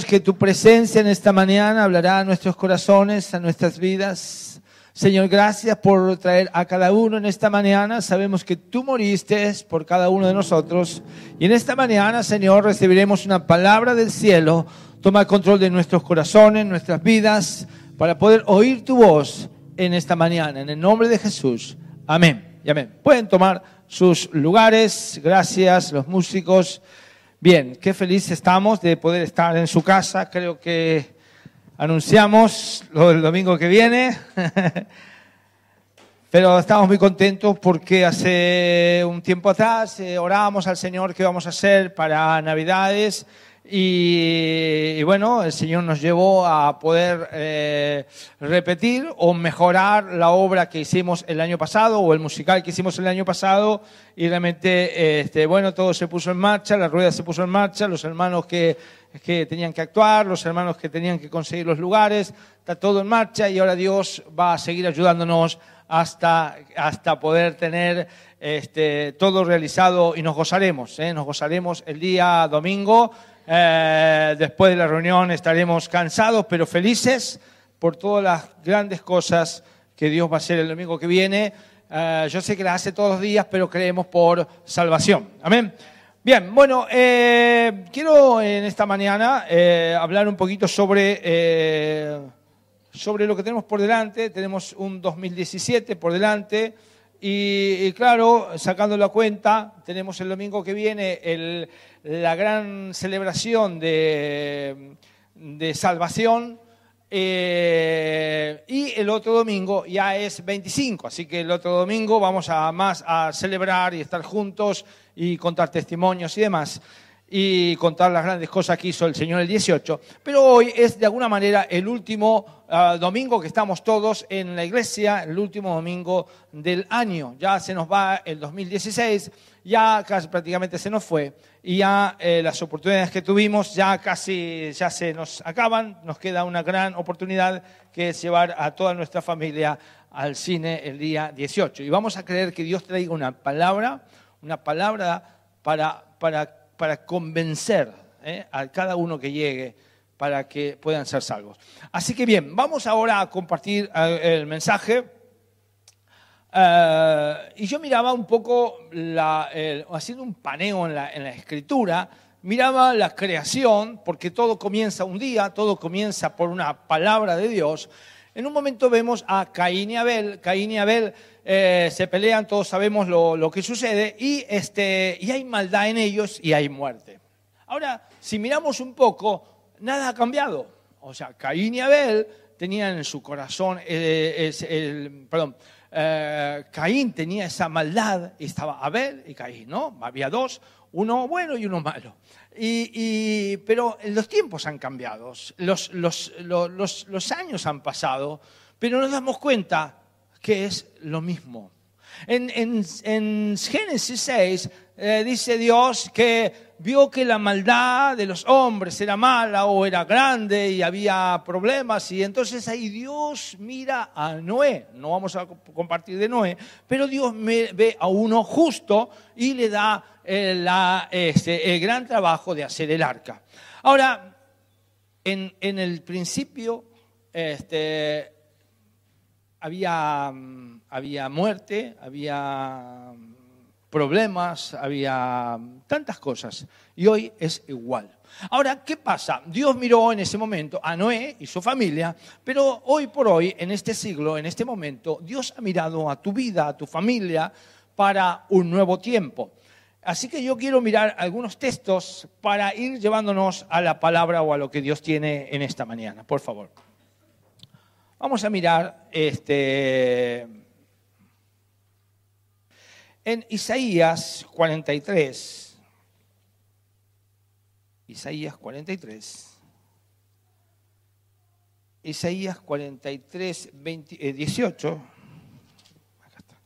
que tu presencia en esta mañana hablará a nuestros corazones, a nuestras vidas. Señor, gracias por traer a cada uno en esta mañana. Sabemos que tú moriste por cada uno de nosotros. Y en esta mañana, Señor, recibiremos una palabra del cielo. Toma control de nuestros corazones, nuestras vidas, para poder oír tu voz en esta mañana. En el nombre de Jesús. Amén. Y amén. Pueden tomar sus lugares. Gracias, los músicos. Bien, qué feliz estamos de poder estar en su casa. Creo que anunciamos lo del domingo que viene. Pero estamos muy contentos porque hace un tiempo atrás eh, orábamos al Señor qué vamos a hacer para Navidades y, bueno, el Señor nos llevó a poder eh, repetir o mejorar la obra que hicimos el año pasado o el musical que hicimos el año pasado y realmente, este, bueno, todo se puso en marcha, la rueda se puso en marcha, los hermanos que, que tenían que actuar, los hermanos que tenían que conseguir los lugares, está todo en marcha y ahora Dios va a seguir ayudándonos hasta, hasta poder tener este, todo realizado y nos gozaremos, ¿eh? nos gozaremos el día domingo eh, después de la reunión estaremos cansados, pero felices por todas las grandes cosas que Dios va a hacer el domingo que viene. Eh, yo sé que las hace todos los días, pero creemos por salvación. Amén. Bien, bueno, eh, quiero en esta mañana hablar un poquito sobre, sobre lo que tenemos por delante. Tenemos un 2017 por delante. Y, claro, sacando la cuenta, tenemos el domingo que viene la gran celebración de, salvación eh, y el otro domingo ya es 25, así que el otro domingo vamos a más a celebrar y estar juntos y contar testimonios y demás y contar las grandes cosas que hizo el Señor el 18. Pero hoy es de alguna manera el último ah, domingo que estamos todos en la iglesia, el último domingo del año. Ya se nos va el 2016, ya casi prácticamente se nos fue y ya eh, las oportunidades que tuvimos ya casi ya se nos acaban. Nos queda una gran oportunidad que es llevar a toda nuestra familia al cine el día 18. Y vamos a creer que Dios traiga una palabra, una palabra para, para para convencer ¿eh? a cada uno que llegue para que puedan ser salvos. Así que bien, vamos ahora a compartir eh, el mensaje. Eh, y yo miraba un poco, haciendo un paneo en la, escritura, miraba la creación, porque todo comienza un día, todo comienza por una palabra de Dios. En un momento vemos a Caín y Abel. Caín y Abel eh, se pelean, todos sabemos lo, que sucede, y, este, y hay maldad en ellos y hay muerte. Ahora, si miramos un poco, nada ha cambiado. O sea, Caín y Abel tenían en su corazón, eh, perdón, eh, Caín tenía esa maldad, y estaba Abel y Caín, ¿no? Había dos, uno bueno y uno malo. Y, pero los tiempos han cambiado, los, los, los, los años han pasado, pero nos damos cuenta que es lo mismo. En, Génesis 6 eh, dice Dios que vio que la maldad de los hombres era mala o era grande y había problemas y entonces ahí Dios mira a Noé, no vamos a compartir de Noé, pero Dios ve a uno justo y le da eh, este, el gran trabajo de hacer el arca. Ahora, en, el principio, este, había, mm, había muerte, había mm, problemas, había tantas cosas. Y hoy es igual. Ahora, ¿qué pasa? Dios miró en ese momento a Noé y su familia, pero hoy por hoy, en este siglo, en este momento, Dios ha mirado a tu vida, a tu familia, para un nuevo tiempo. Así que yo quiero mirar algunos textos para ir llevándonos a la palabra o a lo que Dios tiene en esta mañana. Por favor. Vamos a mirar este, en Isaías 43. Isaías 43. Isaías 43, 18. Acá está.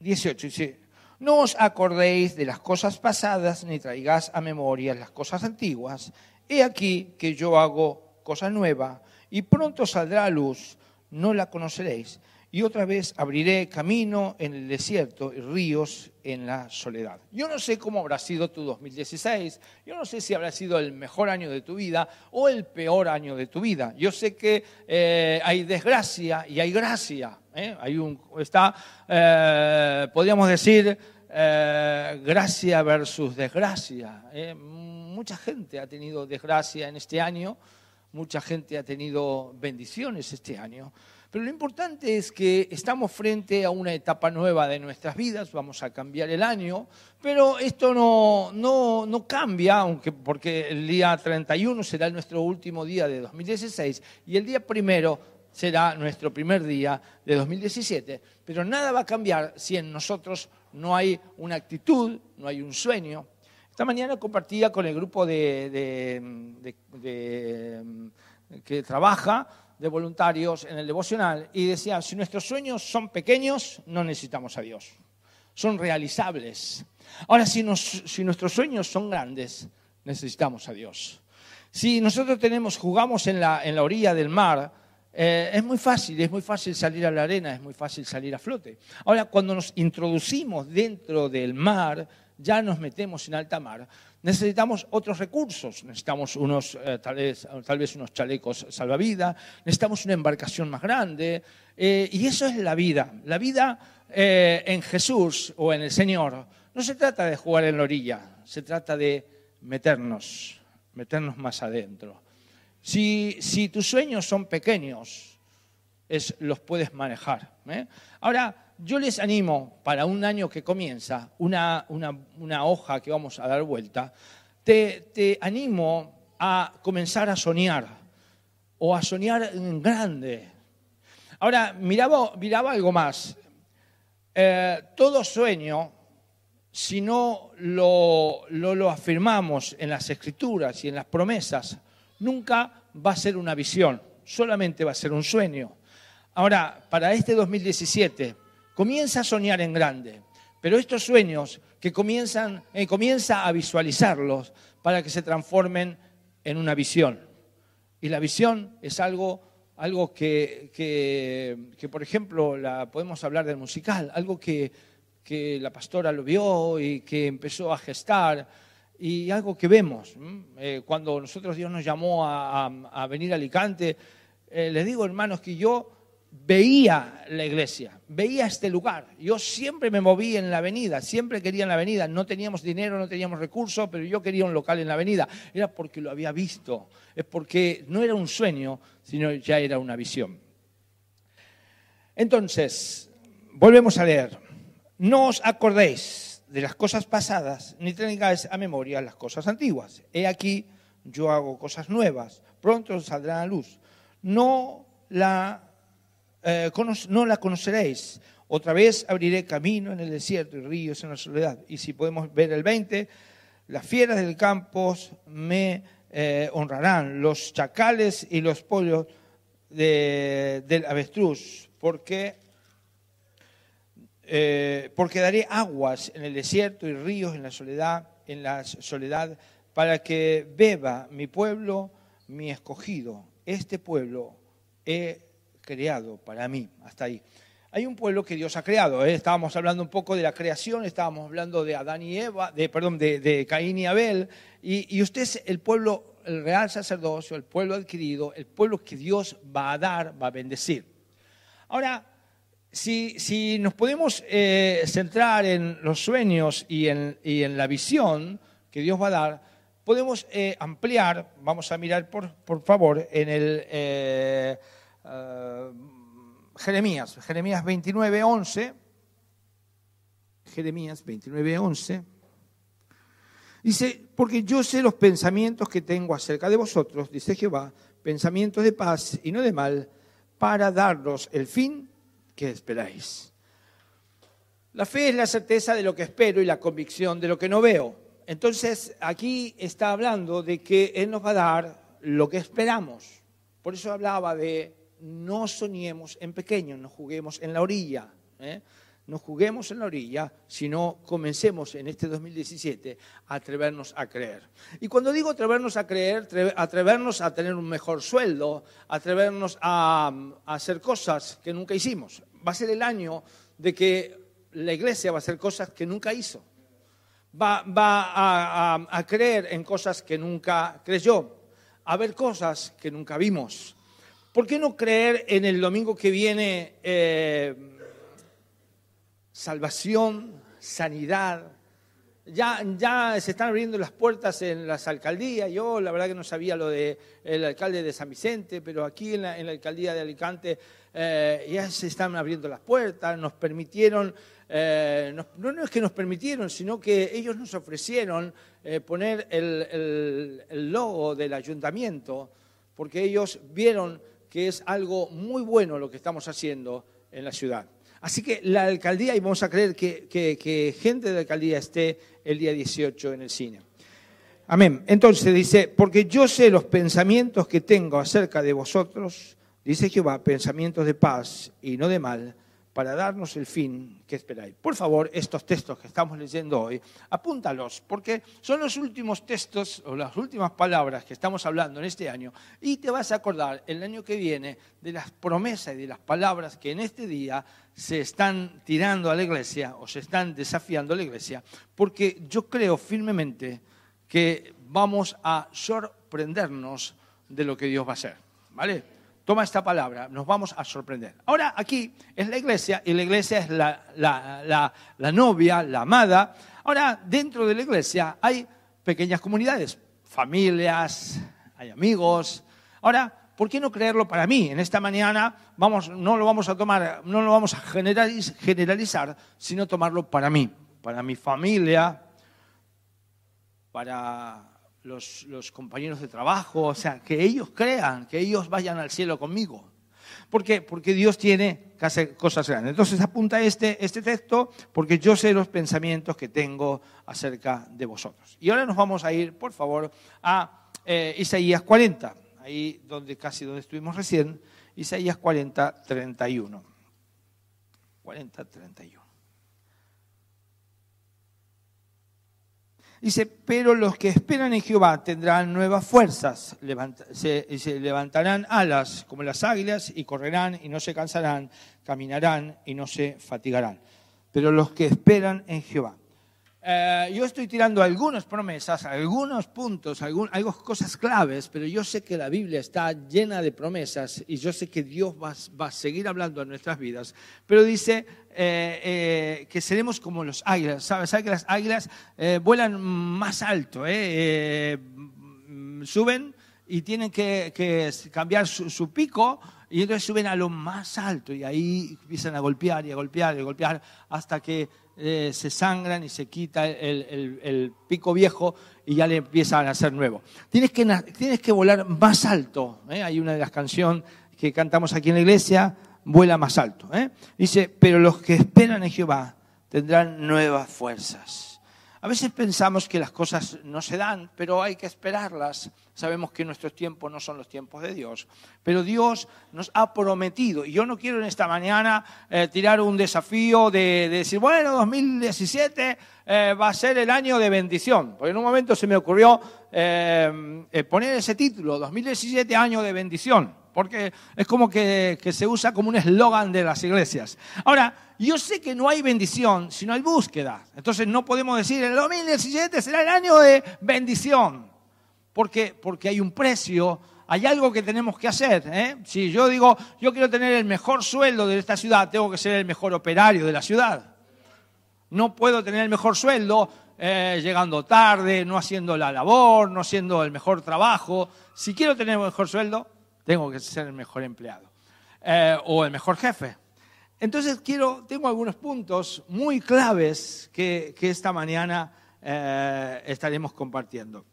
18 dice, no os acordéis de las cosas pasadas, ni traigáis a memoria las cosas antiguas. He aquí que yo hago cosa nueva, y pronto saldrá a luz, no la conoceréis. Y otra vez abriré camino en el desierto y ríos en la soledad. Yo no sé cómo habrá sido tu 2016, yo no sé si habrá sido el mejor año de tu vida o el peor año de tu vida. Yo sé que eh, hay desgracia y hay gracia. ¿eh? Hay un, está, eh, podríamos decir, gracia versus desgracia. Mucha gente ha tenido desgracia en este año, mucha gente ha tenido bendiciones este año. Pero lo importante es que estamos frente a una etapa nueva de nuestras vidas, vamos a cambiar el año, pero esto no, no, no cambia, aunque porque el día 31 será nuestro último día de 2016 y el día primero será nuestro primer día de 2017, pero nada va a cambiar si en nosotros no hay una actitud, no hay un sueño. Esta mañana compartía con el grupo de, que trabaja de voluntarios en el devocional y decía, si nuestros sueños son pequeños, no necesitamos a Dios. Son realizables. Ahora, si, si nuestros sueños son grandes, necesitamos a Dios. Si nosotros tenemos, jugamos en la, en la orilla del mar, eh, es muy fácil, es muy fácil salir a la arena, es muy fácil salir a flote. Ahora, cuando nos introducimos dentro del mar, ya nos metemos en alta mar, necesitamos otros recursos. Necesitamos unos, eh, tal, vez, unos chalecos salvavidas, necesitamos una embarcación más grande. Eh, y eso es la vida. La vida eh, en Jesús o en el Señor no se trata de jugar en la orilla, se trata de meternos, meternos más adentro. Si, tus sueños son pequeños, los puedes manejar. Ahora, yo les animo para un año que comienza, una, hoja que vamos a dar vuelta, te, animo a comenzar a soñar o a soñar en grande. Ahora, miraba, miraba algo más. Eh, todo sueño, si no lo, lo afirmamos en las escrituras y en las promesas, nunca va a ser una visión, solamente va a ser un sueño. Ahora, para este 2017, comienza a soñar en grande, pero estos sueños que comienzan, eh, comienza a visualizarlos para que se transformen en una visión. Y la visión es algo, algo que, que, por ejemplo, la, podemos hablar del musical, algo que, que la pastora lo vio y que empezó a gestar y algo que vemos. Eh, cuando nosotros Dios nos llamó a, venir a Alicante, eh, les digo, hermanos, que yo veía la iglesia, veía este lugar. Yo siempre me moví en la avenida, siempre quería en la avenida. No teníamos dinero, no teníamos recursos, pero yo quería un local en la avenida. Era porque lo había visto, es porque no era un sueño, sino ya era una visión. Entonces, volvemos a leer. No os acordéis de las cosas pasadas, ni tengáis a memoria las cosas antiguas. He aquí, yo hago cosas nuevas, pronto saldrán a luz. No la eh, no la conoceréis. Otra vez abriré camino en el desierto y ríos en la soledad. Y si podemos ver el 20, las fieras del campo me eh, honrarán, los chacales y los pollos del avestruz, porque, eh, porque daré aguas en el desierto y ríos en la soledad, en la soledad, para que beba mi pueblo, mi escogido. Este pueblo creado para mí. Hasta ahí. Hay un pueblo que Dios ha creado. ¿eh? Estábamos hablando un poco de la creación, estábamos hablando de Adán y Eva, de, perdón, de, Caín y Abel. Y, usted es el pueblo, el real sacerdocio, el pueblo adquirido, el pueblo que Dios va a dar, va a bendecir. Ahora, si, si nos podemos eh, centrar en los sueños y en, y en, la visión que Dios va a dar, podemos eh, ampliar, vamos a mirar por, por favor, en el Jeremías, Jeremías 29, 11. Jeremías 29, 11. Dice, porque yo sé los pensamientos que tengo acerca de vosotros, dice Jehová, pensamientos de paz y no de mal, para daros el fin que esperáis. La fe es la certeza de lo que espero y la convicción de lo que no veo. Entonces, aquí está hablando de que Él nos va a dar lo que esperamos. Por eso hablaba de no soñemos en pequeño, no juguemos en la orilla. ¿eh? No juguemos en la orilla, sino comencemos en este 2017 a atrevernos a creer. Y cuando digo atrevernos a creer, atrevernos a tener un mejor sueldo, atrevernos a, hacer cosas que nunca hicimos. va a ser el año de que la iglesia va a hacer cosas que nunca hizo. Va, a, creer en cosas que nunca creyó, a ver cosas que nunca vimos. ¿Por qué no creer en el domingo que viene eh, salvación, sanidad, ya, ya se están abriendo las puertas en las alcaldías. Yo la verdad que no sabía lo del alcalde de San Vicente, pero aquí en la, alcaldía de Alicante eh, ya se están abriendo las puertas, nos permitieron, eh, no, es que nos permitieron, sino que ellos nos ofrecieron poner el, el logo del ayuntamiento, porque ellos vieron que es algo muy bueno lo que estamos haciendo en la ciudad. Así que la alcaldía, y vamos a creer que, gente de la alcaldía esté el día 18 en el cine. Amén. Entonces dice, porque yo sé los pensamientos que tengo acerca de vosotros, dice Jehová, pensamientos de paz y no de mal, para darnos el fin que esperáis. Por favor, estos textos que estamos leyendo hoy, apúntalos, porque son los últimos textos o las últimas palabras que estamos hablando en este año, y te vas a acordar el año que viene de las promesas y de las palabras que en este día se están tirando a la iglesia o se están desafiando a la iglesia, porque yo creo firmemente que vamos a sorprendernos de lo que Dios va a hacer. ¿Vale? Toma esta palabra, nos vamos a sorprender. Ahora aquí es la iglesia y la iglesia es la, novia, la amada. Ahora dentro de la iglesia hay pequeñas comunidades, familias, hay amigos. Ahora, ¿por qué no creerlo para mí? En esta mañana vamos, no lo vamos a tomar, no lo vamos a generalizar, sino tomarlo para mí, para mi familia, para los, compañeros de trabajo, o sea, que ellos crean, que ellos vayan al cielo conmigo. ¿Por qué? Porque Dios tiene que hacer cosas grandes. Entonces apunta este, este texto, porque yo sé los pensamientos que tengo acerca de vosotros. Y ahora nos vamos a ir, por favor, a eh, Isaías 40, ahí donde casi donde estuvimos recién, Isaías 40, 31. 40, 31. Dice, pero los que esperan en Jehová tendrán nuevas fuerzas, se, levantarán alas como las águilas y correrán y no se cansarán, caminarán y no se fatigarán. Pero los que esperan en Jehová. Eh, yo estoy tirando algunas promesas, algunos puntos, algunas cosas claves, pero yo sé que la Biblia está llena de promesas y yo sé que Dios va, a seguir hablando en nuestras vidas. Pero dice eh, eh, que seremos como los águilas. ¿Sabes? que las águilas vuelan más alto, suben y tienen que, cambiar su pico y entonces suben a lo más alto y ahí empiezan a golpear y a golpear y a golpear hasta que eh, se sangran y se quita el, pico viejo y ya le empiezan a hacer nuevo. Tienes que, tienes que volar más alto. ¿eh? Hay una de las canciones que cantamos aquí en la iglesia, vuela más alto. ¿eh? Dice, pero los que esperan en Jehová tendrán nuevas fuerzas. A veces pensamos que las cosas no se dan, pero hay que esperarlas. Sabemos que nuestros tiempos no son los tiempos de Dios, pero Dios nos ha prometido. Y yo no quiero en esta mañana eh, tirar un desafío de, decir, bueno, 2017 eh, va a ser el año de bendición. Porque en un momento se me ocurrió eh, poner ese título, 2017 año de bendición porque es como que, se usa como un eslogan de las iglesias. Ahora, yo sé que no hay bendición si no hay búsqueda. Entonces no podemos decir el 2017 será el año de bendición, porque, porque hay un precio, hay algo que tenemos que hacer. ¿eh? Si yo digo, yo quiero tener el mejor sueldo de esta ciudad, tengo que ser el mejor operario de la ciudad. No puedo tener el mejor sueldo eh, llegando tarde, no haciendo la labor, no haciendo el mejor trabajo. Si quiero tener el mejor sueldo, tengo que ser el mejor empleado eh, o el mejor jefe. Entonces quiero, tengo algunos puntos muy claves que, esta mañana eh, estaremos compartiendo.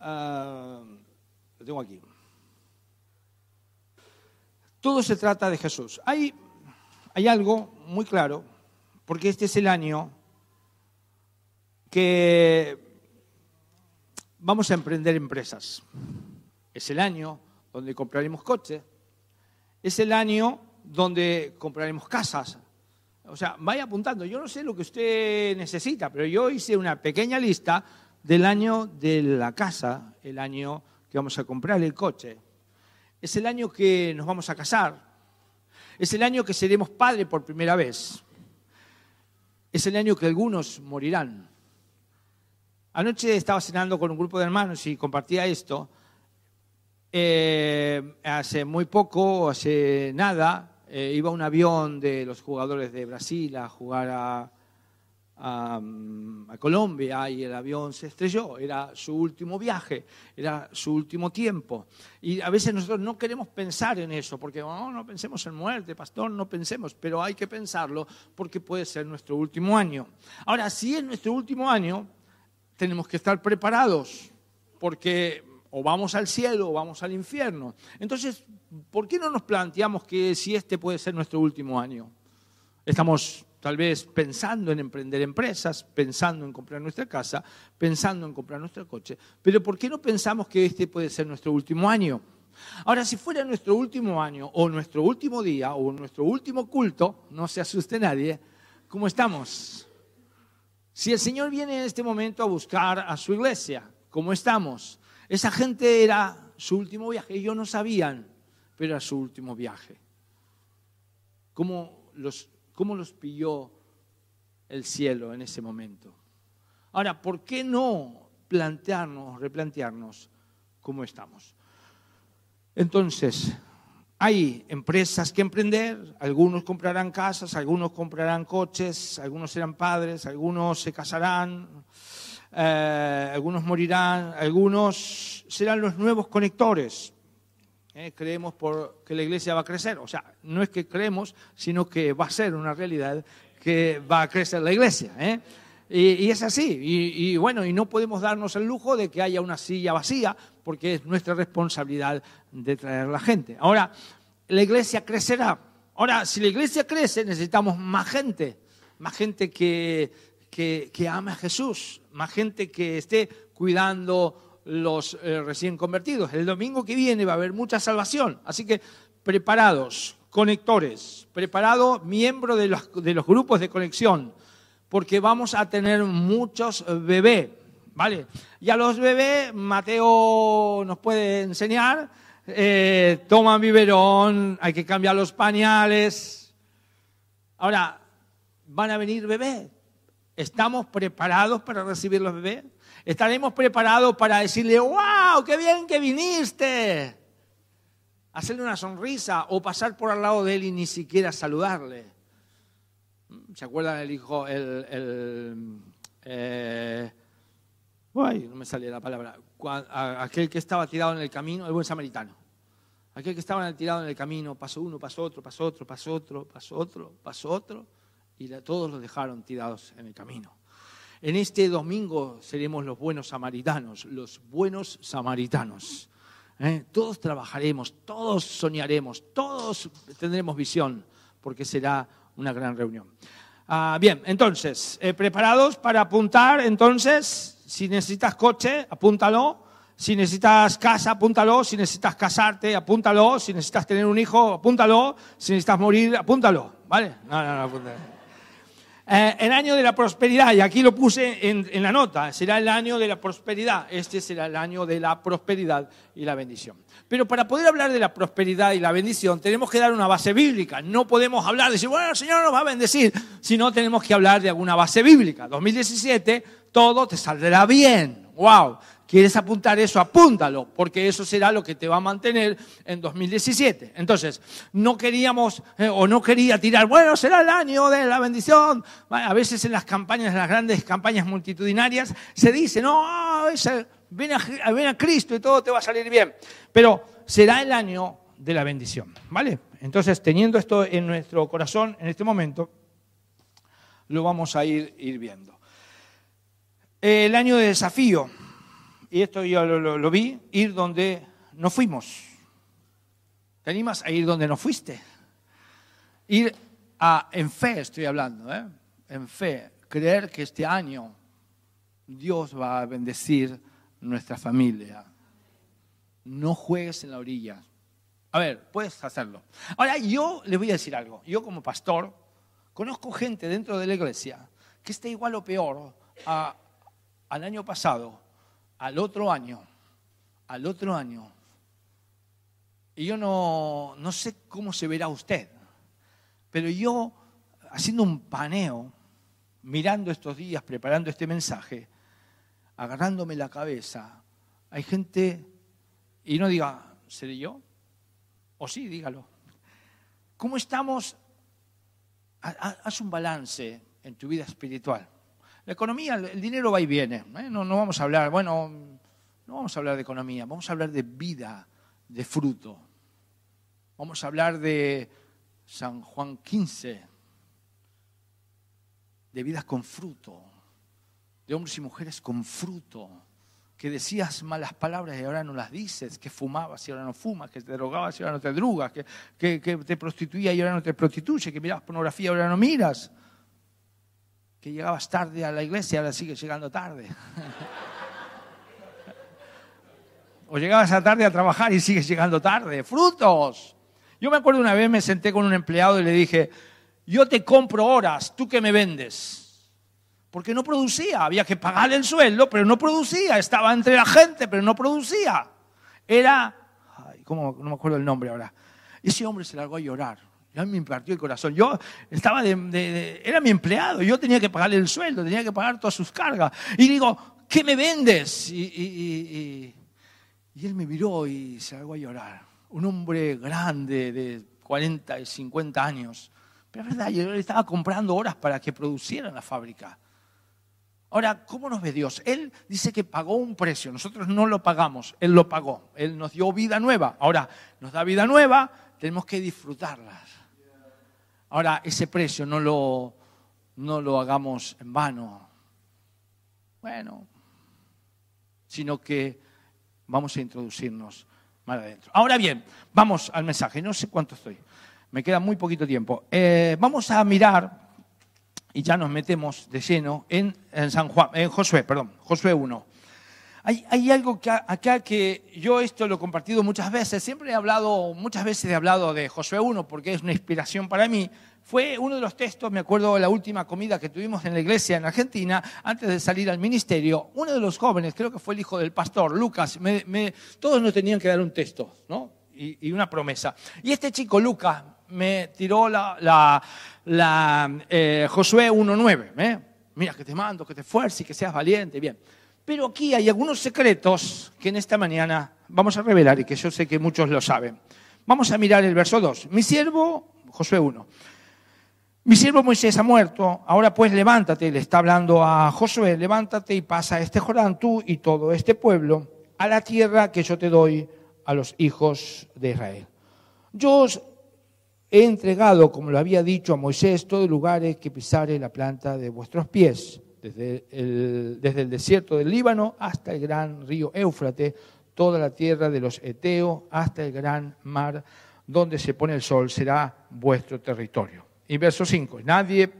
Ah, lo tengo aquí. Todo se trata de Jesús. Hay, hay algo muy claro, porque este es el año que vamos a emprender empresas. Es el año donde compraremos coches. Es el año donde compraremos casas. O sea, vaya apuntando. Yo no sé lo que usted necesita, pero yo hice una pequeña lista del año de la casa, el año que vamos a comprar el coche. Es el año que nos vamos a casar. Es el año que seremos padres por primera vez. Es el año que algunos morirán. Anoche estaba cenando con un grupo de hermanos y compartía esto. Eh, hace muy poco, hace nada, eh, iba un avión de los jugadores de Brasil a jugar a, a, Colombia y el avión se estrelló. Era su último viaje, era su último tiempo. Y a veces nosotros no queremos pensar en eso, porque oh, no pensemos en muerte, pastor, no pensemos, pero hay que pensarlo porque puede ser nuestro último año. Ahora, si es nuestro último año, tenemos que estar preparados, porque o vamos al cielo o vamos al infierno. Entonces, ¿por qué no nos planteamos que si este puede ser nuestro último año? Estamos tal vez pensando en emprender empresas, pensando en comprar nuestra casa, pensando en comprar nuestro coche, pero ¿por qué no pensamos que este puede ser nuestro último año? Ahora, si fuera nuestro último año o nuestro último día o nuestro último culto, no se asuste nadie, ¿cómo estamos? Si el Señor viene en este momento a buscar a su iglesia, ¿cómo estamos? Esa gente era su último viaje, ellos no sabían, pero era su último viaje. ¿Cómo los ¿Cómo los pilló el cielo en ese momento? Ahora, ¿por qué no plantearnos, replantearnos cómo estamos? Entonces, hay empresas que emprender, algunos comprarán casas, algunos comprarán coches, algunos serán padres, algunos se casarán, eh, algunos morirán, algunos serán los nuevos conectores. ¿eh? creemos por que la iglesia va a crecer. O sea, no es que creemos, sino que va a ser una realidad que va a crecer la iglesia. ¿eh? Y, es así. Y, bueno, y no podemos darnos el lujo de que haya una silla vacía, porque es nuestra responsabilidad de traer la gente. Ahora, la iglesia crecerá. Ahora, si la iglesia crece, necesitamos más gente, más gente que, que, que ame a Jesús, más gente que esté cuidando los eh, recién convertidos. El domingo que viene va a haber mucha salvación. Así que preparados, conectores, preparados, miembros de los, de los grupos de conexión, porque vamos a tener muchos bebés. ¿Vale? Y a los bebés, Mateo nos puede enseñar, eh, toman biberón, hay que cambiar los pañales. Ahora, van a venir bebés. ¿Estamos preparados para recibir los bebés? estaremos preparados para decirle, wow, qué bien que viniste. Hacerle una sonrisa o pasar por al lado de él y ni siquiera saludarle. ¿Se acuerdan el hijo, el, el eh, no me salía la palabra, aquel que estaba tirado en el camino, el buen samaritano. Aquel que estaba tirado en el camino, pasó uno, pasó otro, pasó otro, pasó otro, pasó otro, pasó otro, y todos los dejaron tirados en el camino. En este domingo seremos los buenos samaritanos, los buenos samaritanos. ¿eh? Todos trabajaremos, todos soñaremos, todos tendremos visión, porque será una gran reunión. Ah, bien, entonces, eh, ¿preparados para apuntar? Entonces, si necesitas coche, apúntalo. Si necesitas casa, apúntalo. Si necesitas casarte, apúntalo. Si necesitas tener un hijo, apúntalo. Si necesitas morir, apúntalo. ¿Vale? No, no, no, apúntalo. Eh, el año de la prosperidad, y aquí lo puse en, la nota, será el año de la prosperidad. Este será el año de la prosperidad y la bendición. Pero para poder hablar de la prosperidad y la bendición, tenemos que dar una base bíblica. No podemos hablar de decir, bueno, el Señor nos va a bendecir, sino tenemos que hablar de alguna base bíblica. 2017, todo te saldrá bien. ¡Wow! ¿Quieres apuntar eso? Apúntalo, porque eso será lo que te va a mantener en 2017. Entonces, no queríamos eh, o no quería tirar, bueno, será el año de la bendición. A veces en las campañas, en las grandes campañas multitudinarias, se dice, no, ven, a, ven a Cristo y todo te va a salir bien. Pero será el año de la bendición, ¿vale? Entonces, teniendo esto en nuestro corazón en este momento, lo vamos a ir, ir viendo. El año de desafío y esto yo lo, vi, ir donde no fuimos. ¿Te animas a ir donde no fuiste? Ir a, en fe, estoy hablando, ¿eh? en fe, creer que este año Dios va a bendecir nuestra familia. No juegues en la orilla. A ver, puedes hacerlo. Ahora, yo les voy a decir algo. Yo como pastor conozco gente dentro de la iglesia que está igual o peor al año pasado al otro año, al otro año, y yo no, no sé cómo se verá usted, Pero yo, haciendo un paneo, mirando estos días, preparando este mensaje, agarrándome la cabeza, hay gente, y no diga, ¿seré yo? O sí, dígalo. ¿Cómo estamos? Haz un balance en tu vida espiritual. La economía, el dinero va y viene. ¿eh? No, no vamos a hablar, bueno, no vamos a hablar de economía, vamos a hablar de vida, de fruto. Vamos a hablar de San Juan 15, de vidas con fruto, de hombres y mujeres con fruto, que decías malas palabras y ahora no las dices, que fumabas y ahora no fumas, que te drogabas y ahora no te drogas, que, que, te prostituías y ahora no te prostituyes, que mirabas pornografía y ahora no miras, que llegabas tarde a la iglesia ahora sigues llegando tarde. o llegabas tarde a trabajar y sigues llegando tarde. Frutos. Yo me acuerdo una vez me senté con un empleado y le dije, yo te compro horas, ¿tú qué me vendes? Porque no producía, había que pagarle el sueldo, pero no producía, estaba entre la gente, pero no producía. Era, ¿cómo? no me acuerdo el nombre ahora, ese hombre se largó a llorar. Me impartió el corazón. Yo estaba de, era mi empleado, yo tenía que pagarle el sueldo, tenía que pagar todas sus cargas. Y digo, ¿qué me vendes? Y, él me miró y se largó a llorar. Un hombre grande de 40 y 50 años. Pero es verdad, yo le estaba comprando horas para que producieran la fábrica. Ahora, ¿cómo nos ve Dios? Él dice que pagó un precio, nosotros no lo pagamos, Él lo pagó, Él nos dio vida nueva. Ahora, nos da vida nueva, tenemos que disfrutarla. Ahora, ese precio no lo, no lo hagamos en vano. Bueno, sino que vamos a introducirnos más adentro. Ahora bien, vamos al mensaje. No sé cuánto estoy. Me queda muy poquito tiempo. Eh, vamos a mirar, y ya nos metemos de lleno, en, San Juan, en Josué, perdón, Josué 1. Hay, algo que acá que yo esto lo he compartido muchas veces, siempre he hablado, muchas veces he hablado de Josué 1 porque es una inspiración para mí. Fue uno de los textos, me acuerdo de la última comida que tuvimos en la iglesia en Argentina, antes de salir al ministerio, uno de los jóvenes, creo que fue el hijo del pastor, Lucas, todos nos tenían que dar un texto. Y, una promesa. Y este chico, Lucas, me tiró la, eh, Josué 1.9, ¿eh? Mira, que te mando, que te esfuerces y que seas valiente, bien. Pero aquí hay algunos secretos que en esta mañana vamos a revelar y que yo sé que muchos lo saben. Vamos a mirar el verso 2. Mi siervo, Josué 1. Mi siervo Moisés ha muerto, ahora pues levántate, le está hablando a Josué, levántate y pasa este Jordán tú y todo este pueblo a la tierra que yo te doy a los hijos de Israel. Yo os he entregado, como lo había dicho a Moisés, todos lugares que pisare la planta de vuestros pies desde el, desierto del Líbano hasta el gran río Éufrate, toda la tierra de los Eteos hasta el gran mar donde se pone el sol será vuestro territorio. Y verso 5, nadie,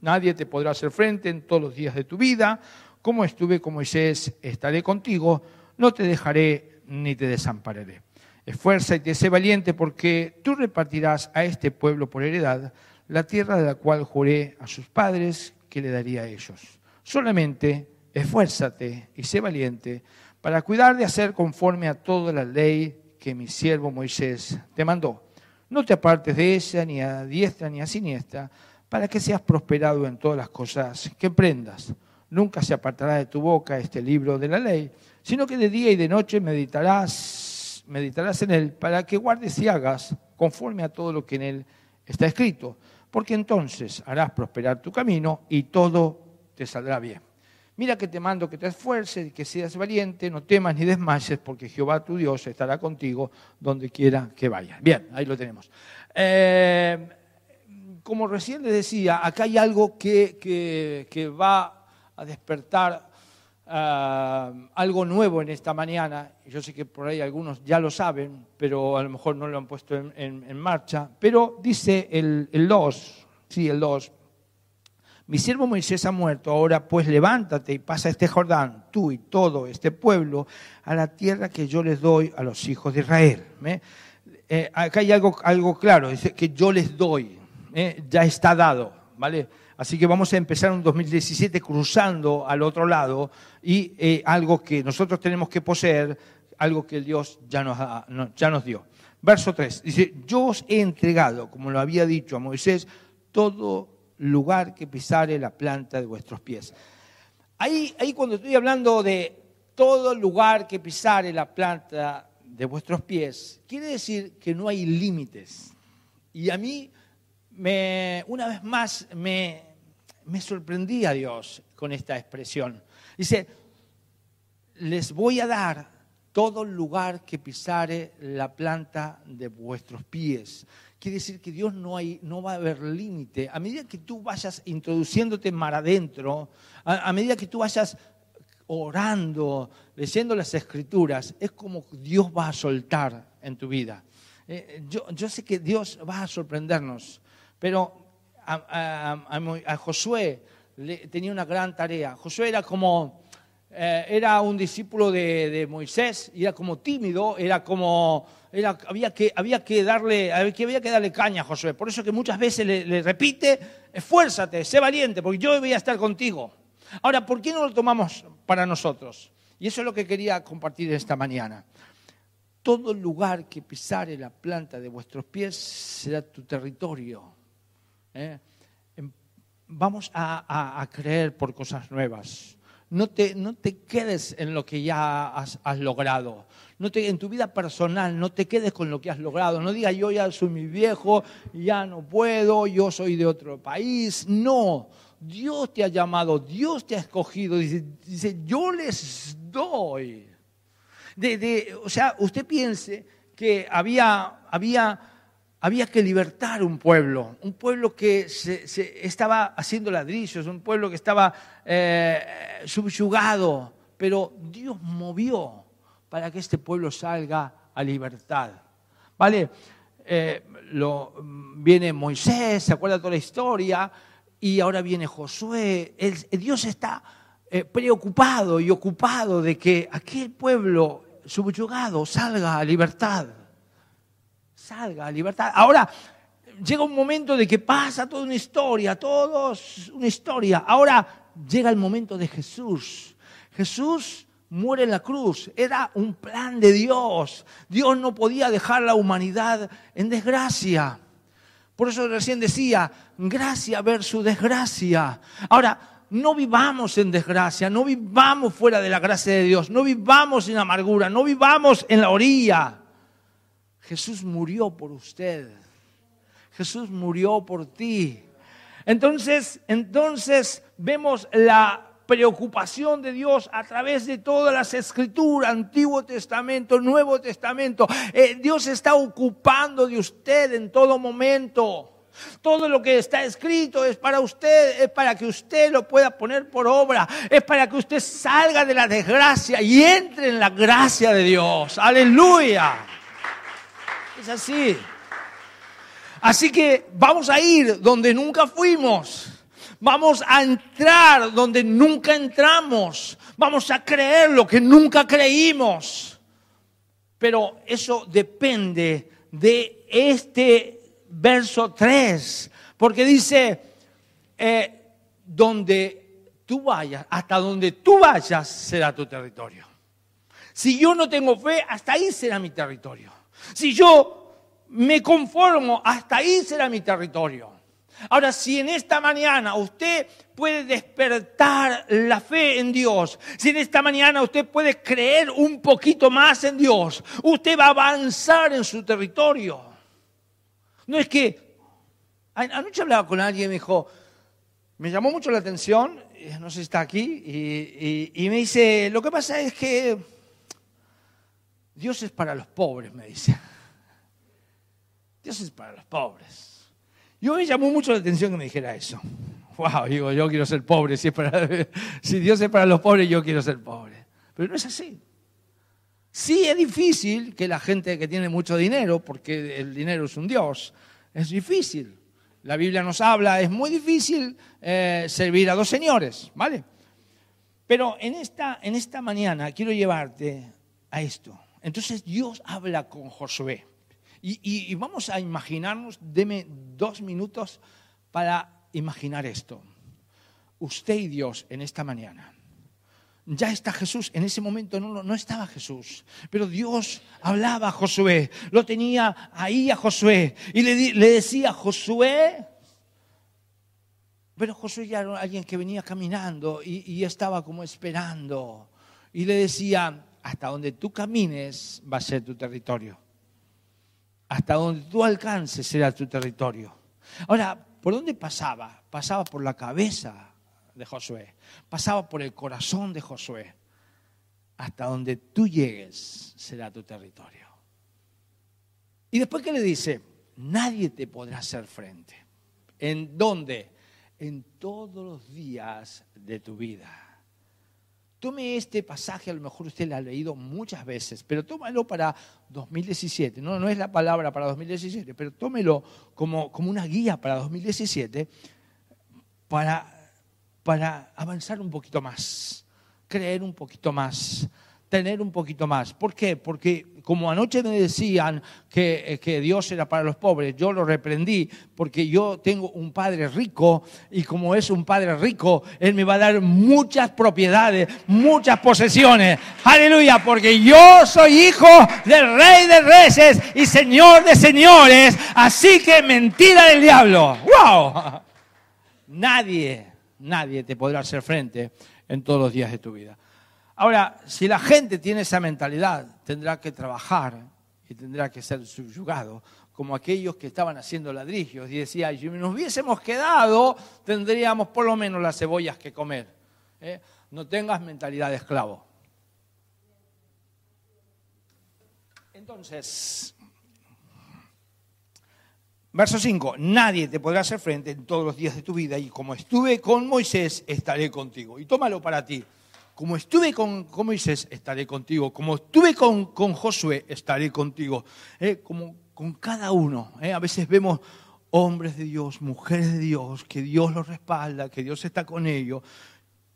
nadie te podrá hacer frente en todos los días de tu vida, como estuve con Moisés, estaré contigo, no te dejaré ni te desampararé. Esfuérzate sé valiente porque tú repartirás a este pueblo por heredad la tierra de la cual juré a sus padres que le daría a ellos. Solamente esfuérzate y sé valiente para cuidar de hacer conforme a toda la ley que mi siervo Moisés te mandó. No te apartes de ella ni a diestra ni a siniestra, para que seas prosperado en todas las cosas que emprendas. Nunca se apartará de tu boca este libro de la ley, sino que de día y de noche meditarás, meditarás en él, para que guardes y hagas conforme a todo lo que en él está escrito, porque entonces harás prosperar tu camino y todo te saldrá bien. Mira que te mando que te esfuerces que seas valiente, no temas ni desmayes, porque Jehová tu Dios estará contigo donde quiera que vayas. Bien, ahí lo tenemos. Eh, como recién les decía, acá hay algo que, va a despertar eh, algo nuevo en esta mañana. Yo sé que por ahí algunos ya lo saben, pero a lo mejor no lo han puesto en, marcha. Pero dice el 2, sí, el 2, mi siervo Moisés ha muerto, ahora pues levántate y pasa este Jordán, tú y todo este pueblo, a la tierra que yo les doy a los hijos de Israel. Eh, acá hay algo, algo claro, dice que yo les doy, ya está dado, ¿vale? Así que vamos a empezar un 2017 cruzando al otro lado y eh, algo que nosotros tenemos que poseer, algo que Dios ya nos, ya nos dio. verso 3, dice, yo os he entregado, como lo había dicho a Moisés, todo lugar que pisare la planta de vuestros pies. Ahí, ahí cuando estoy hablando de todo lugar que pisare la planta de vuestros pies, quiere decir que no hay límites. Y a mí, me, una vez más, me, me sorprendí a Dios con esta expresión. Dice, les voy a dar todo lugar que pisare la planta de vuestros pies. Quiere decir que Dios no, va a haber límite. A medida que tú vayas introduciéndote mar adentro, a, medida que tú vayas orando, leyendo las escrituras, es como Dios va a soltar en tu vida. Eh, yo, sé que Dios va a sorprendernos, pero a, Josué tenía una gran tarea. Josué era como, eh, era un discípulo de, Moisés, y era como tímido, era como, había, que, darle, había que darle caña a Josué. Por eso que muchas veces le, repite, esfuérzate, sé valiente, porque yo voy a estar contigo. Ahora, ¿por qué no lo tomamos para nosotros? Y eso es lo que quería compartir esta mañana. Todo lugar que pisare la planta de vuestros pies será tu territorio. ¿eh? Em, vamos a, creer por cosas nuevas. No te quedes en lo que ya has, logrado. No te, en tu vida personal, no te quedes con lo que has logrado. No digas, yo ya soy mi viejo, ya no puedo, yo soy de otro país. No, Dios te ha llamado, Dios te ha escogido. Dice, dice yo les doy. O sea, usted piense que había, había había que libertar un pueblo, un pueblo que se, estaba haciendo ladrillos, un pueblo que estaba eh, subyugado, pero Dios movió para que este pueblo salga a libertad. ¿Vale? Eh, lo, viene Moisés, se acuerda toda la historia, y ahora viene Josué. Dios está eh, preocupado y ocupado de que aquel pueblo subyugado salga a libertad salga a libertad. Ahora llega un momento de que pasa toda una historia, todos una historia. Ahora llega el momento de Jesús. Jesús muere en la cruz. Era un plan de Dios. Dios no podía dejar la humanidad en desgracia. Por eso recién decía, gracia versus desgracia. Ahora, no vivamos en desgracia, no vivamos fuera de la gracia de Dios, no vivamos en amargura, no vivamos en la orilla. Jesús murió por usted. Jesús murió por ti. Entonces, entonces vemos la preocupación de Dios a través de todas las escrituras, Antiguo Testamento, Nuevo Testamento. Eh, Dios está ocupando de usted en todo momento. Todo lo que está escrito es para usted, es para que usted lo pueda poner por obra, es para que usted salga de la desgracia y entre en la gracia de Dios. Aleluya así. Así que vamos a ir donde nunca fuimos. Vamos a entrar donde nunca entramos. Vamos a creer lo que nunca creímos. Pero eso depende de este verso 3. Porque dice, eh, donde tú vayas, hasta donde tú vayas será tu territorio. Si yo no tengo fe, hasta ahí será mi territorio. Si yo me conformo, hasta ahí será mi territorio. Ahora, si en esta mañana usted puede despertar la fe en Dios, si en esta mañana usted puede creer un poquito más en Dios, usted va a avanzar en su territorio. No es que, anoche hablaba con alguien y me dijo, me llamó mucho la atención, eh, no sé si está aquí, y me dice, lo que pasa es que Dios es para los pobres, me dice. Dios es para los pobres. Yo me llamó mucho la atención que me dijera eso. Wow, digo, yo quiero ser pobre. Si, si Dios es para los pobres, yo quiero ser pobre. Pero no es así. Sí es difícil que la gente que tiene mucho dinero, porque el dinero es un Dios, es difícil. La Biblia nos habla, es muy difícil eh, servir a dos señores, ¿vale? Pero en esta, en esta mañana quiero llevarte a esto. Entonces Dios habla con Josué. Y, vamos a imaginarnos, deme dos minutos para imaginar esto. Usted y Dios en esta mañana. ya está Jesús. En ese momento no, no estaba Jesús, pero Dios hablaba a Josué, lo tenía ahí a Josué y le, decía, Josué, pero Josué ya era alguien que venía caminando y, y estaba como esperando. Y le decía, hasta donde tú camines va a ser tu territorio. Hasta donde tú alcances será tu territorio. Ahora, ¿por dónde pasaba? Pasaba por la cabeza de Josué, pasaba por el corazón de Josué. Hasta donde tú llegues será tu territorio. Y después que le dice, nadie te podrá hacer frente. ¿En dónde? En todos los días de tu vida. Tome este pasaje, a lo mejor usted lo ha leído muchas veces, pero tómalo para 2017. No, no es la palabra para 2017, pero tómelo como, como una guía para 2017 para para avanzar un poquito más, creer un poquito más, tener un poquito más. ¿Por qué? Porque como anoche me decían que, eh, que, Dios era para los pobres, yo lo reprendí porque yo tengo un padre rico y como es un padre rico, Él me va a dar muchas propiedades, muchas posesiones. Aleluya, porque yo soy hijo del rey de reyes y señor de señores, así que mentira del diablo. ¡Wow! Nadie nadie te podrá hacer frente en todos los días de tu vida. Ahora, si la gente tiene esa mentalidad, tendrá que trabajar y tendrá que ser subyugado, como aquellos que estaban haciendo ladrillos y decían, si nos hubiésemos quedado, tendríamos por lo menos las cebollas que comer. ¿eh? No tengas mentalidad de esclavo. Entonces, Verso 5, nadie te podrá hacer frente en todos los días de tu vida y como estuve con Moisés, estaré contigo. Y tómalo para ti. Como estuve con, Moisés, estaré contigo. Como estuve con, con Josué, estaré contigo. Eh, como con cada uno. Eh, a veces vemos hombres de Dios, mujeres de Dios, que Dios los respalda, que Dios está con ellos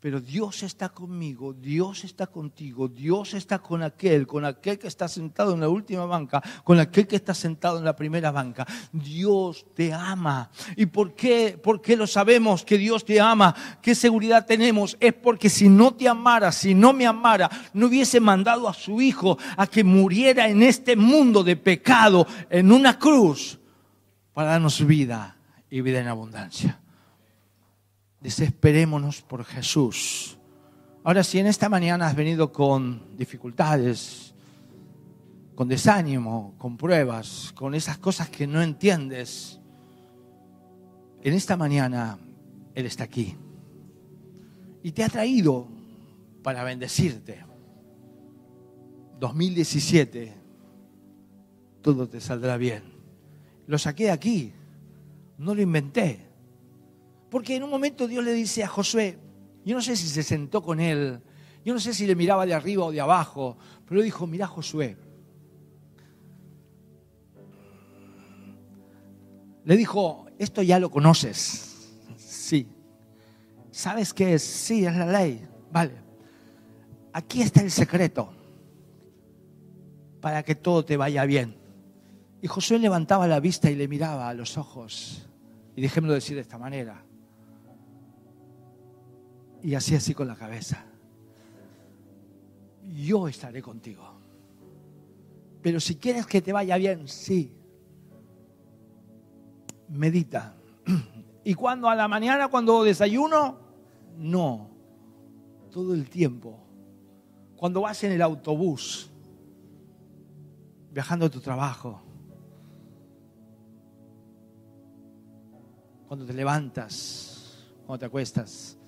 pero Dios está conmigo, Dios está contigo, Dios está con aquel, con aquel que está sentado en la última banca, con aquel que está sentado en la primera banca. Dios te ama. ¿Y por qué? ¿Por qué lo sabemos que Dios te ama? ¿Qué seguridad tenemos? Es porque si no te amara, si no me amara, no hubiese mandado a su Hijo a que muriera en este mundo de pecado, en una cruz, para darnos vida y vida en abundancia desesperémonos por Jesús. Ahora, si en esta mañana has venido con dificultades, con desánimo, con pruebas, con esas cosas que no entiendes, en esta mañana Él está aquí. Y te ha traído para bendecirte. 2017, todo te saldrá bien. Lo saqué de aquí, no lo inventé. Porque en un momento Dios le dice a Josué, yo no sé si se sentó con él, yo no sé si le miraba de arriba o de abajo, pero le dijo, mira Josué. Le dijo, esto ya lo conoces. Sí. ¿Sabes qué es? Sí, es la ley. Vale. Aquí está el secreto para que todo te vaya bien. Y Josué levantaba la vista y le miraba a los ojos. Y déjemelo decir de esta manera y así así con la cabeza. Yo estaré contigo. Pero si quieres que te vaya bien, sí. Medita. Y cuando a la mañana, cuando desayuno, no. Todo el tiempo. Cuando vas en el autobús, viajando a tu trabajo, cuando te levantas, cuando te acuestas,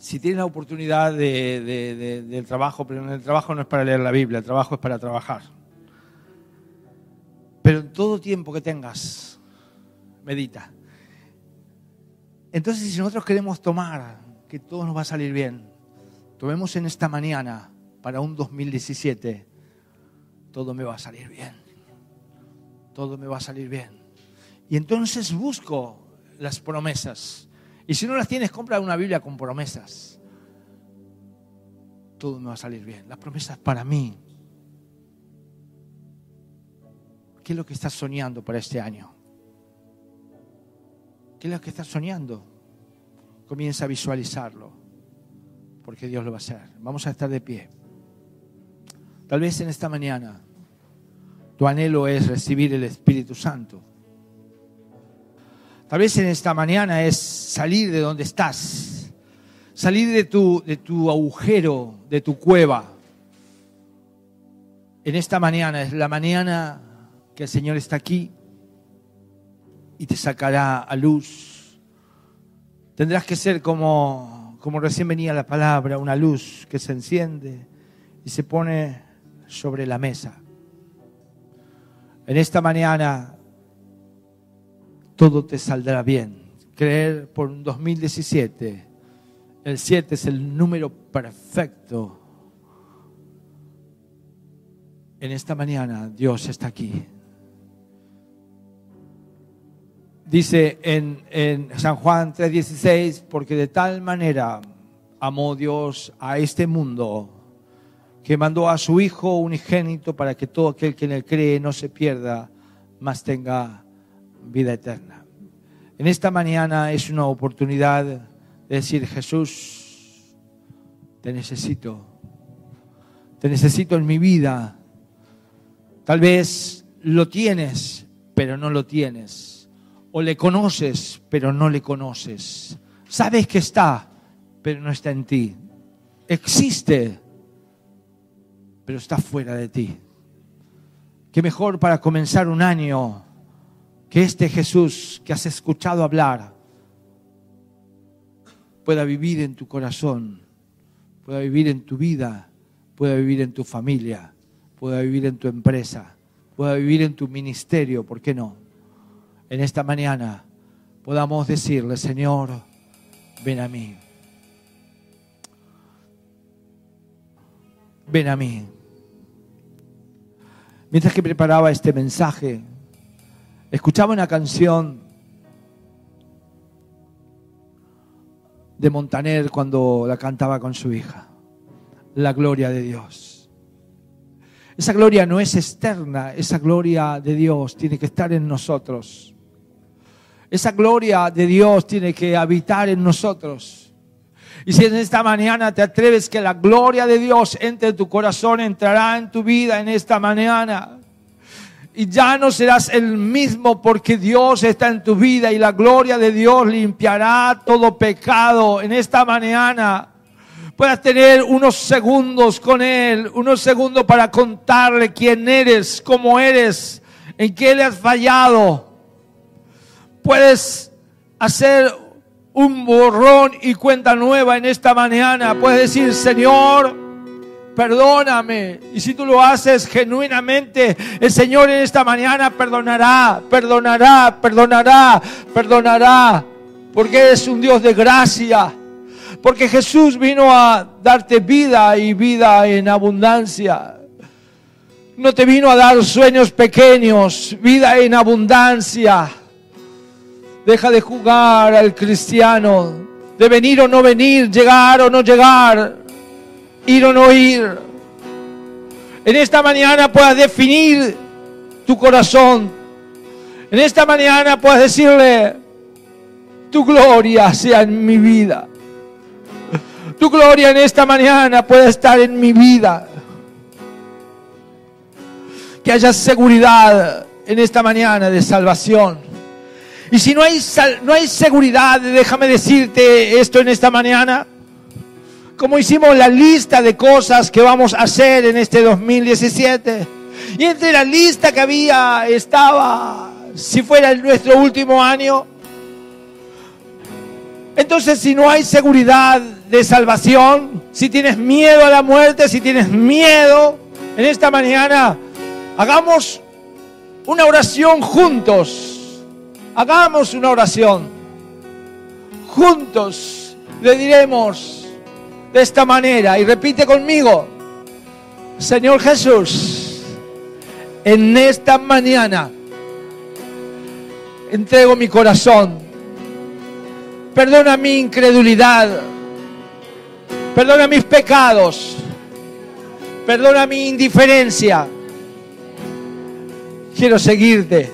si tienes la oportunidad del trabajo, pero el trabajo no es para leer la Biblia, el trabajo es para trabajar. Pero en todo tiempo que tengas, medita. Entonces, si nosotros queremos tomar que todo nos va a salir bien, tomemos en esta mañana para un 2017, todo me va a salir bien. Todo me va a salir bien. Y entonces busco las promesas y si no las tienes, compra una Biblia con promesas. Todo me va a salir bien. Las promesas para mí. ¿Qué es lo que estás soñando para este año? ¿Qué es lo que estás soñando? comienza a visualizarlo, porque Dios lo va a hacer. Vamos a estar de pie. Tal vez en esta mañana tu anhelo es recibir el Espíritu Santo. Tal vez en esta mañana es salir de donde estás, salir de tu, de tu agujero, de tu cueva. En esta mañana es la mañana que el Señor está aquí y te sacará a luz. Tendrás que ser como, como recién venía la palabra, una luz que se enciende y se pone sobre la mesa. En esta mañana todo te saldrá bien. Creer por un 2017, el 7 es el número perfecto. En esta mañana Dios está aquí. Dice en, en San Juan 3:16, porque de tal manera amó Dios a este mundo que mandó a su Hijo unigénito para que todo aquel que en él cree no se pierda, mas tenga vida eterna. En esta mañana es una oportunidad de decir, Jesús, te necesito, te necesito en mi vida. Tal vez lo tienes, pero no lo tienes. O le conoces, pero no le conoces. Sabes que está, pero no está en ti. Existe, pero está fuera de ti. Qué mejor para comenzar un año que este Jesús que has escuchado hablar pueda vivir en tu corazón, pueda vivir en tu vida, pueda vivir en tu familia, pueda vivir en tu empresa, pueda vivir en tu ministerio, ¿por qué no? En esta mañana podamos decirle, Señor, ven a mí. Ven a mí. Mientras que preparaba este mensaje, Escuchaba una canción de Montaner cuando la cantaba con su hija, la gloria de Dios. Esa gloria no es externa, esa gloria de Dios tiene que estar en nosotros. Esa gloria de Dios tiene que habitar en nosotros. Y si en esta mañana te atreves que la gloria de Dios entre en tu corazón, entrará en tu vida en esta mañana y ya no serás el mismo porque Dios está en tu vida y la gloria de Dios limpiará todo pecado en esta mañana. Puedas tener unos segundos con Él, unos segundos para contarle quién eres, cómo eres, en qué le has fallado. Puedes hacer un borrón y cuenta nueva en esta mañana. Puedes decir, Señor, perdóname. Y si tú lo haces genuinamente, el Señor en esta mañana perdonará, perdonará, perdonará, perdonará. Porque es un Dios de gracia. Porque Jesús vino a darte vida y vida en abundancia. No te vino a dar sueños pequeños, vida en abundancia. Deja de jugar al cristiano, de venir o no venir, llegar o no llegar ir o no ir. En esta mañana puedas definir tu corazón. En esta mañana puedas decirle, tu gloria sea en mi vida. Tu gloria en esta mañana puede estar en mi vida. Que haya seguridad en esta mañana de salvación. Y si no hay, no hay seguridad, déjame decirte esto en esta mañana como hicimos la lista de cosas que vamos a hacer en este 2017. Y entre la lista que había estaba, si fuera nuestro último año, entonces si no hay seguridad de salvación, si tienes miedo a la muerte, si tienes miedo, en esta mañana hagamos una oración juntos. Hagamos una oración. Juntos le diremos, de esta manera y repite conmigo, Señor Jesús, en esta mañana entrego mi corazón, perdona mi incredulidad, perdona mis pecados, perdona mi indiferencia. Quiero seguirte,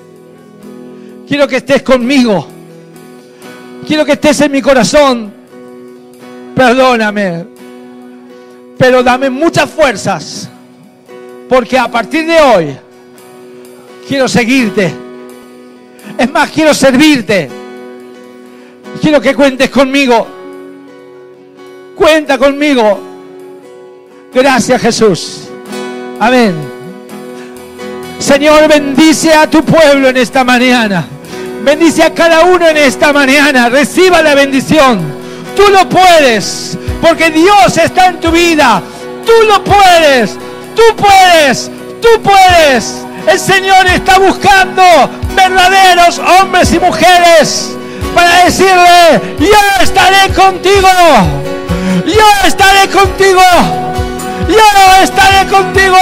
quiero que estés conmigo, quiero que estés en mi corazón perdóname, pero dame muchas fuerzas, porque a partir de hoy quiero seguirte. Es más, quiero servirte. Quiero que cuentes conmigo. Cuenta conmigo. Gracias Jesús. Amén. Señor, bendice a tu pueblo en esta mañana. Bendice a cada uno en esta mañana. Reciba la bendición. Tú lo puedes, porque Dios está en tu vida. Tú lo puedes. Tú puedes. Tú puedes. El Señor está buscando verdaderos hombres y mujeres para decirle, yo estaré contigo. Yo estaré contigo. Yo estaré contigo